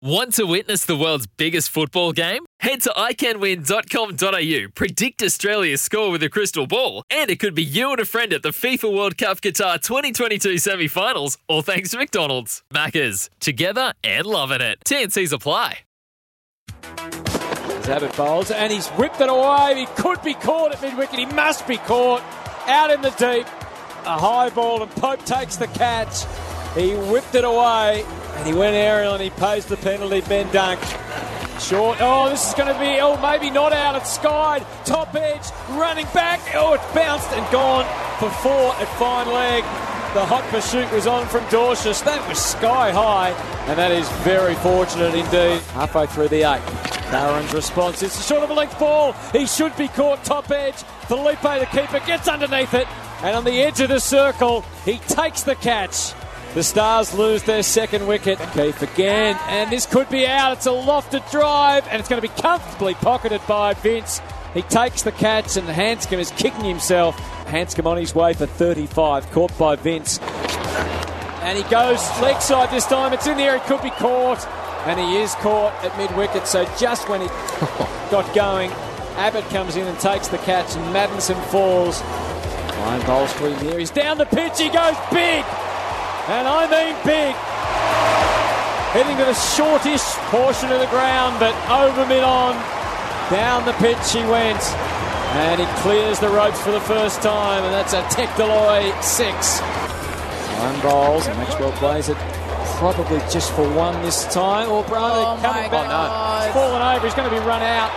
Want to witness the world's biggest football game? Head to iCanWin.com.au, predict Australia's score with a crystal ball, and it could be you and a friend at the FIFA World Cup Qatar 2022 semi finals, all thanks to McDonald's. Maccas, together and loving it. TNC's apply. Abbott bowls and he's whipped it away. He could be caught at mid wicket. He must be caught out in the deep. A high ball and Pope takes the catch. He whipped it away and he went aerial and he pays the penalty. Ben Dunk. Short. Oh, this is going to be. Oh, maybe not out. It's skied. Top edge. Running back. Oh, it bounced and gone for four at fine leg. The hot pursuit was on from Dwarshuis. That was sky high, and that is very fortunate indeed. Halfway through the eight. Curran's response is short of a length ball. He should be caught top edge. Philippe, the keeper, gets underneath it, and on the edge of the circle, he takes the catch. The Stars lose their second wicket. Keith again, and this could be out. It's a lofted drive, and it's going to be comfortably pocketed by Vince. He takes the catch, and Handscomb is kicking himself. Handscomb on his way for 35, caught by Vince. And he goes leg side this time. It's in the air. It could be caught. And he is caught at mid wicket. So just when he got going, Abbott comes in and takes the catch, and Maddinson falls. Ryan him here. He's down the pitch. He goes big. And I mean big. Heading to the shortish portion of the ground, but over mid on. Down the pitch he went. And he clears the ropes for the first time, and that's a Tech Deloy six. One bowls, and Maxwell plays it probably just for one this time. Oh, or Bravo Oh coming back. God. He's fallen over. He's going to be run out.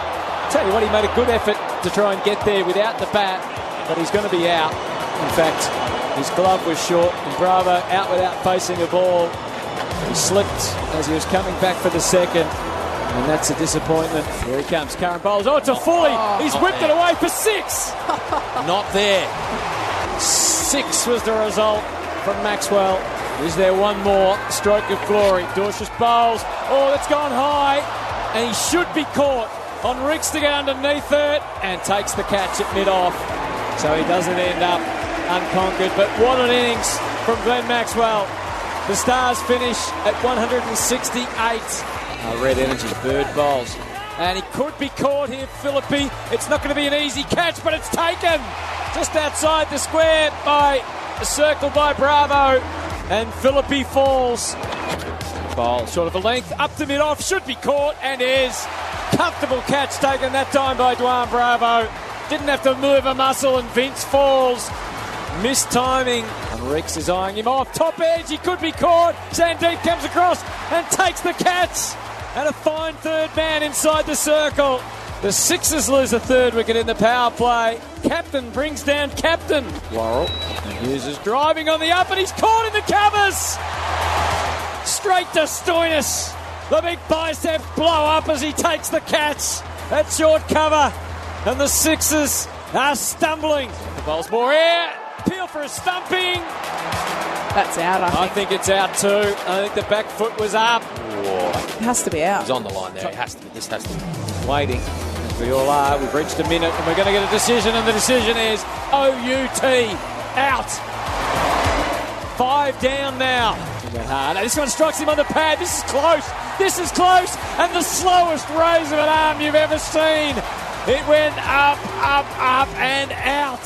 Tell you what, he made a good effort to try and get there without the bat, but he's going to be out. In fact, his glove was short, and Bravo out without facing a ball. He slipped as he was coming back for the second. And that's a disappointment. Here he comes, Curran Bowles. Oh, to Fully. Oh, He's oh, whipped it away for six. Not there. Six was the result from Maxwell. Is there one more stroke of glory? Dwarshuis Bowles. Oh, that's gone high. And he should be caught on Henriques to get underneath it and takes the catch at mid off. So he doesn't end up unconquered. But what an innings from Glenn Maxwell. The Stars finish at 168. Uh, red energy, Bird bowls. And he could be caught here, Philippe. It's not going to be an easy catch, but it's taken just outside the square by the circle by Bravo. And Philippe falls. Ball short of a length, up to mid off, should be caught, and is. Comfortable catch taken that time by Dwayne Bravo. Didn't have to move a muscle, and Vince falls. Missed timing. And Rex is eyeing him off. Top edge, he could be caught. Sandeep comes across and takes the catch. And a fine third man inside the circle. The Sixers lose a third wicket in the power play. Captain brings down Captain. Worrell. And Hughes is driving on the up, and he's caught in the covers. Straight to Stoinis. The big biceps blow up as he takes the catch. That short cover. And the Sixers are stumbling. The ball's more air. Peel for a stumping. That's out, I I think. think it's out too. I think the back foot was up. It has to be out. He's on the line there. It has to be. This has to be. Waiting. As we all are. We've reached a minute and we're going to get a decision, and the decision is OUT out. Five down now. Ah, he went hard. This one strikes him on the pad. This is close. This is close. And the slowest raise of an arm you've ever seen. It went up, up, up, and out.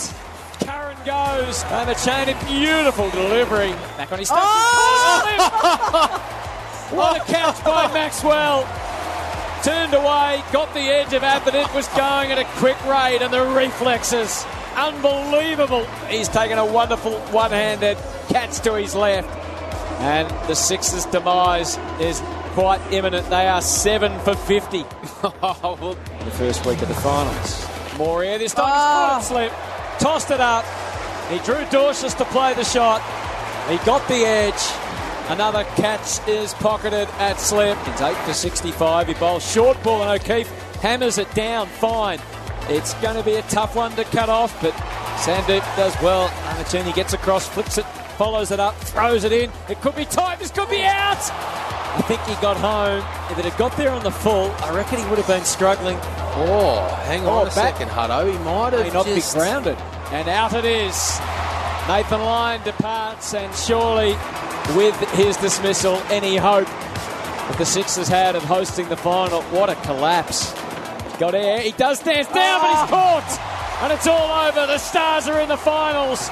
Goes. And the chain, a beautiful delivery. Back on his stump. Oh! What a catch by Maxwell. Turned away, got the edge of Abbott. It was going at a quick rate, and the reflexes. Unbelievable. He's taken a wonderful one handed catch to his left. And the Sixers' demise is quite imminent. They are seven for 50. the first week of the finals. More air this time. Ah. Caught it slip. Tossed it up. He drew Dwarshuis to play the shot. He got the edge. Another catch is pocketed at slip. It's 8 for 65. He bowls short ball and O'Keefe hammers it down fine. It's going to be a tough one to cut off, but Sandeep does well. Amatuni gets across, flips it, follows it up, throws it in. It could be tight, this could be out. I think he got home. If it had got there on the full, I reckon he would have been struggling. Oh, hang on Oh, a back. second, Hutto. He might May have not just... be grounded. And out it is. Nathan Lyon departs, and surely with his dismissal, any hope that the Sixers had of hosting the final. What a collapse. Got air. He does dance down, but he's ah. caught. And it's all over. The Stars are in the finals.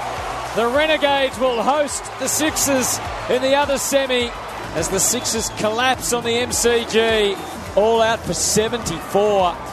The Renegades will host the Sixers in the other semi as the Sixers collapse on the MCG. All out for 74.